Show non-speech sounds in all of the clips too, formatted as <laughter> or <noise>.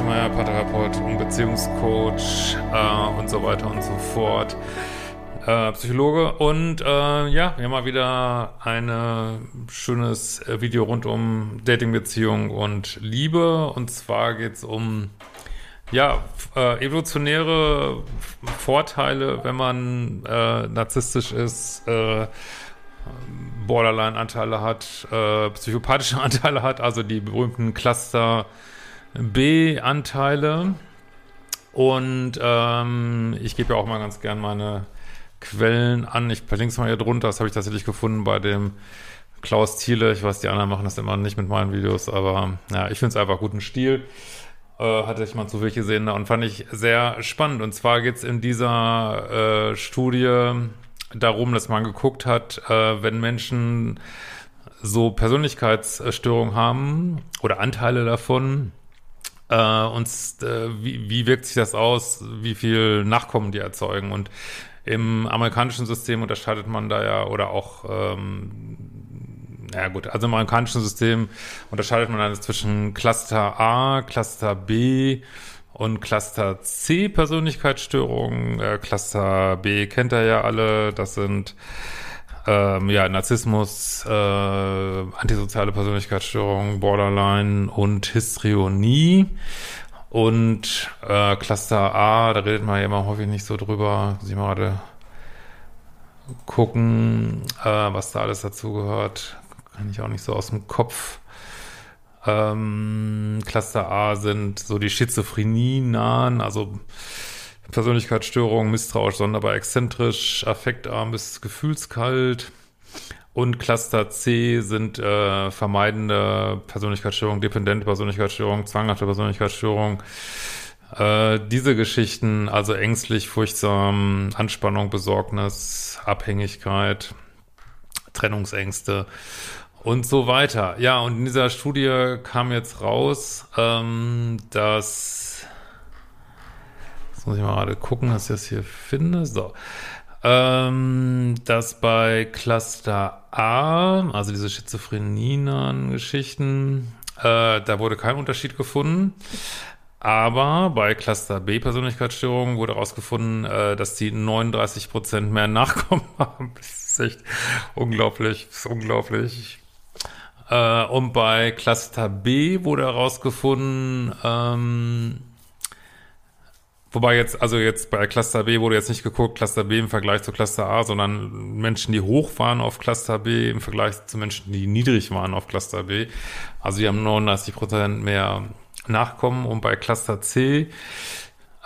Schemeier, Paartherapeut und Beziehungscoach äh, und so weiter und so fort. Äh, Psychologe und äh, ja, wir haben mal wieder ein schönes äh, Video rund um Dating, Beziehung und Liebe und zwar geht es um ja, äh, evolutionäre Vorteile, wenn man äh, narzisstisch ist, äh, Borderline-Anteile hat, äh, psychopathische <laughs> Anteile hat, also die berühmten Cluster B-Anteile. Und ähm, ich gebe ja auch mal ganz gern meine Quellen an. Ich verlinke es mal hier drunter. Das habe ich tatsächlich gefunden bei dem Klaus Thiele. Ich weiß, die anderen machen das immer nicht mit meinen Videos, aber ja, ich finde es einfach guten Stil. Äh, hatte ich mal zu viel gesehen und fand ich sehr spannend. Und zwar geht es in dieser äh, Studie darum, dass man geguckt hat, äh, wenn Menschen so Persönlichkeitsstörungen haben oder Anteile davon, äh, und äh, wie, wie wirkt sich das aus, wie viel Nachkommen die erzeugen. Und im amerikanischen System unterscheidet man da ja, oder auch, ähm, ja gut, also im amerikanischen System unterscheidet man dann zwischen Cluster A, Cluster B und Cluster C Persönlichkeitsstörungen. Äh, Cluster B kennt ihr ja alle, das sind ähm, ja, Narzissmus, äh, antisoziale Persönlichkeitsstörungen, Borderline und Histrionie. Und äh, Cluster A, da redet man ja immer häufig nicht so drüber. Muss ich mal gerade gucken, äh, was da alles dazu gehört. Kann ich auch nicht so aus dem Kopf. Ähm, Cluster A sind so die Schizophrenie-nahen, also Persönlichkeitsstörungen, misstrauisch, sonderbar exzentrisch, affektarm bis gefühlskalt. Und Cluster C sind äh, vermeidende Persönlichkeitsstörungen, dependente Persönlichkeitsstörungen, zwanghafte Persönlichkeitsstörungen. Äh, diese Geschichten, also ängstlich, furchtsam, Anspannung, Besorgnis, Abhängigkeit, Trennungsängste und so weiter. Ja, und in dieser Studie kam jetzt raus, ähm, dass, jetzt muss ich mal gerade gucken, dass ich das hier finde, so, ähm, dass bei Cluster A, also diese schizophrenien Geschichten, äh, da wurde kein Unterschied gefunden. Aber bei Cluster B Persönlichkeitsstörungen wurde herausgefunden, äh, dass die 39 Prozent mehr Nachkommen <laughs> haben. Das ist echt unglaublich, das ist unglaublich. Äh, und bei Cluster B wurde herausgefunden, ähm, wobei jetzt, also jetzt bei Cluster B wurde jetzt nicht geguckt, Cluster B im Vergleich zu Cluster A, sondern Menschen, die hoch waren auf Cluster B im Vergleich zu Menschen, die niedrig waren auf Cluster B. Also die haben 39 Prozent mehr Nachkommen. Und bei Cluster C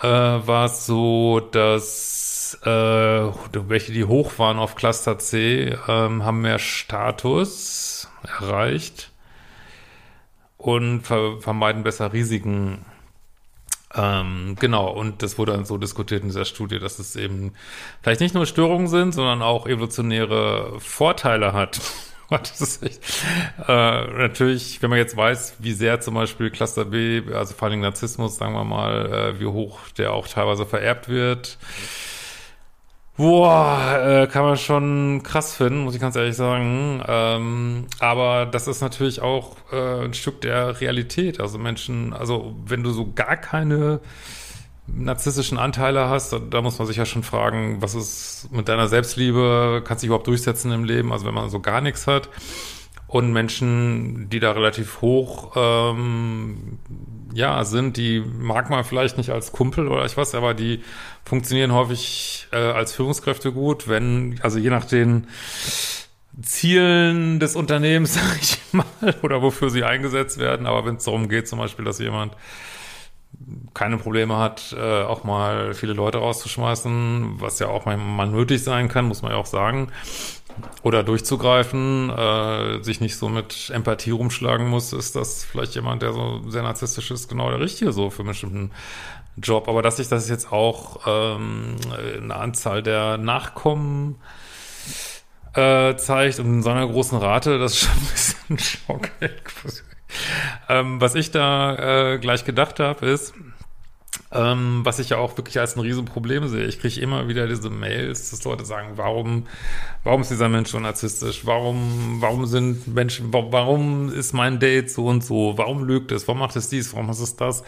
äh, war es so, dass äh, welche, die hoch waren auf Cluster C, ähm, haben mehr Status erreicht und ver vermeiden besser Risiken. Ähm, genau, und das wurde dann so diskutiert in dieser Studie, dass es eben vielleicht nicht nur Störungen sind, sondern auch evolutionäre Vorteile hat. <laughs> das ist echt, äh, natürlich, wenn man jetzt weiß, wie sehr zum Beispiel Cluster B, also vor allem Narzissmus, sagen wir mal, äh, wie hoch der auch teilweise vererbt wird, Boah, äh, kann man schon krass finden, muss ich ganz ehrlich sagen. Ähm, aber das ist natürlich auch äh, ein Stück der Realität. Also Menschen, also wenn du so gar keine narzisstischen Anteile hast, da, da muss man sich ja schon fragen, was ist mit deiner Selbstliebe, kannst du dich überhaupt durchsetzen im Leben? Also wenn man so gar nichts hat. Und Menschen, die da relativ hoch ähm, ja, sind, die mag man vielleicht nicht als Kumpel oder ich weiß, aber die funktionieren häufig äh, als Führungskräfte gut, wenn, also je nachdem, Zielen des Unternehmens, <laughs> sag ich mal, oder wofür sie eingesetzt werden. Aber wenn es darum geht, zum Beispiel, dass jemand keine Probleme hat, äh, auch mal viele Leute rauszuschmeißen, was ja auch mal nötig sein kann, muss man ja auch sagen, oder durchzugreifen, äh, sich nicht so mit Empathie rumschlagen muss, ist das vielleicht jemand, der so sehr narzisstisch ist, genau der Richtige so für einen bestimmten Job. Aber dass sich das jetzt auch ähm, eine Anzahl der Nachkommen äh, zeigt und in so einer großen Rate, das ist schon ein bisschen <laughs> schockierend. ähm, was ich da äh, gleich gedacht habe, ist, ähm, was ich ja auch wirklich als ein Riesenproblem sehe. Ich kriege immer wieder diese Mails, dass Leute sagen, warum, warum ist dieser Mensch so narzisstisch? Warum, warum sind Menschen, warum ist mein Date so und so? Warum lügt es? Warum macht es dies? Warum ist es das?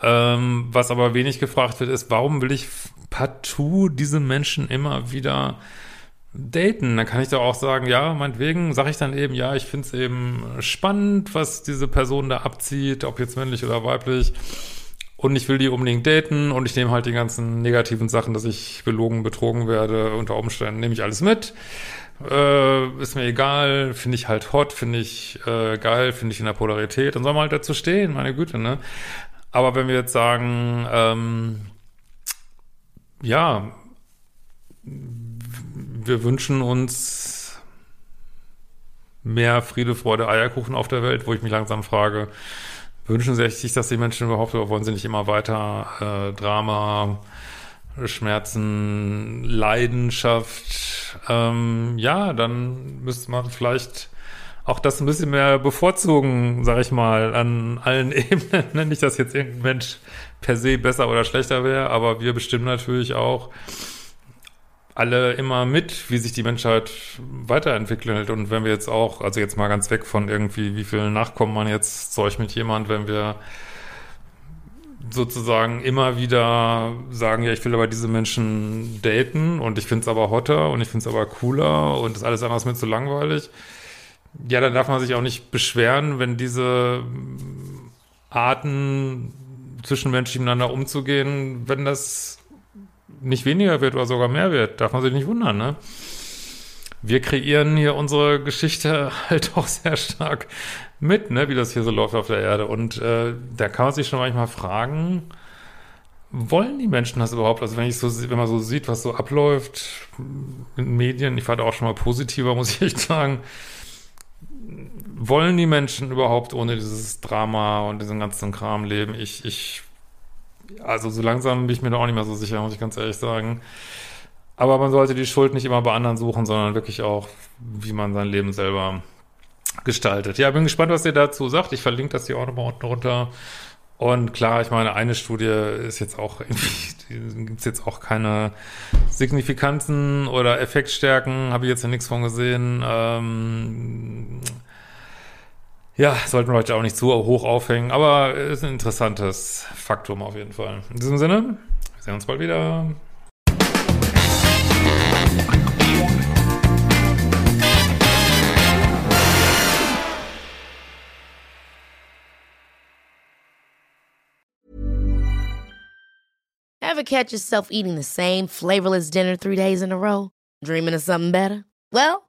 Ähm, was aber wenig gefragt wird, ist, warum will ich partout diese Menschen immer wieder daten? Dann kann ich doch auch sagen, ja, meinetwegen sage ich dann eben, ja, ich finde es eben spannend, was diese Person da abzieht, ob jetzt männlich oder weiblich und ich will die unbedingt daten und ich nehme halt die ganzen negativen Sachen, dass ich belogen, betrogen werde, unter Umständen nehme ich alles mit. Äh, ist mir egal, finde ich halt hot, finde ich äh, geil, finde ich in der Polarität und soll man halt dazu stehen, meine Güte, ne? Aber wenn wir jetzt sagen, ähm, ja, wir wünschen uns mehr Friede, Freude, Eierkuchen auf der Welt, wo ich mich langsam frage, wünschen Sie sich, dass die Menschen überhaupt, oder wollen sie nicht immer weiter äh, Drama, Schmerzen, Leidenschaft? Ähm, ja, dann müsste man vielleicht auch das ein bisschen mehr bevorzugen, sag ich mal, an allen <laughs> Ebenen. Nicht, dass jetzt irgendein Mensch per se besser oder schlechter wäre, aber wir bestimmen natürlich auch, alle immer mit, wie sich die Menschheit weiterentwickelt. Und wenn wir jetzt auch, also jetzt mal ganz weg von irgendwie, wie viel Nachkommen man jetzt Zeug mit jemand, wenn wir sozusagen immer wieder sagen, ja, ich will aber diese Menschen daten und ich finde es aber hotter und ich finde es aber cooler und ist alles anders mit so langweilig. Ja, dann darf man sich auch nicht beschweren, wenn diese Arten zwischenmenschlich miteinander umzugehen, wenn das nicht weniger wird oder sogar mehr wird, darf man sich nicht wundern, ne? Wir kreieren hier unsere Geschichte <laughs> halt auch sehr stark mit, ne, wie das hier so läuft auf der Erde. Und äh, da kann man sich schon manchmal fragen, wollen die Menschen das überhaupt? Also wenn ich so, wenn man so sieht, was so abläuft in Medien, ich war da auch schon mal positiver, <laughs> muss ich echt sagen. Wollen die Menschen überhaupt ohne dieses Drama und diesen ganzen Kram leben? Ich, ich also so langsam bin ich mir da auch nicht mehr so sicher, muss ich ganz ehrlich sagen. Aber man sollte die Schuld nicht immer bei anderen suchen, sondern wirklich auch, wie man sein Leben selber gestaltet. Ja, bin gespannt, was ihr dazu sagt. Ich verlinke das hier auch nochmal unten drunter. Und klar, ich meine, eine Studie ist jetzt auch <laughs> irgendwie, gibt es jetzt auch keine Signifikanzen oder Effektstärken, habe ich jetzt ja nichts von gesehen. Ähm, ja, sollten wir heute auch nicht zu hoch aufhängen, aber ist ein interessantes Faktum auf jeden Fall. In diesem Sinne, wir sehen uns bald wieder. Ever catch yourself eating the same flavorless dinner three days in a row? Dreaming of something better? Well,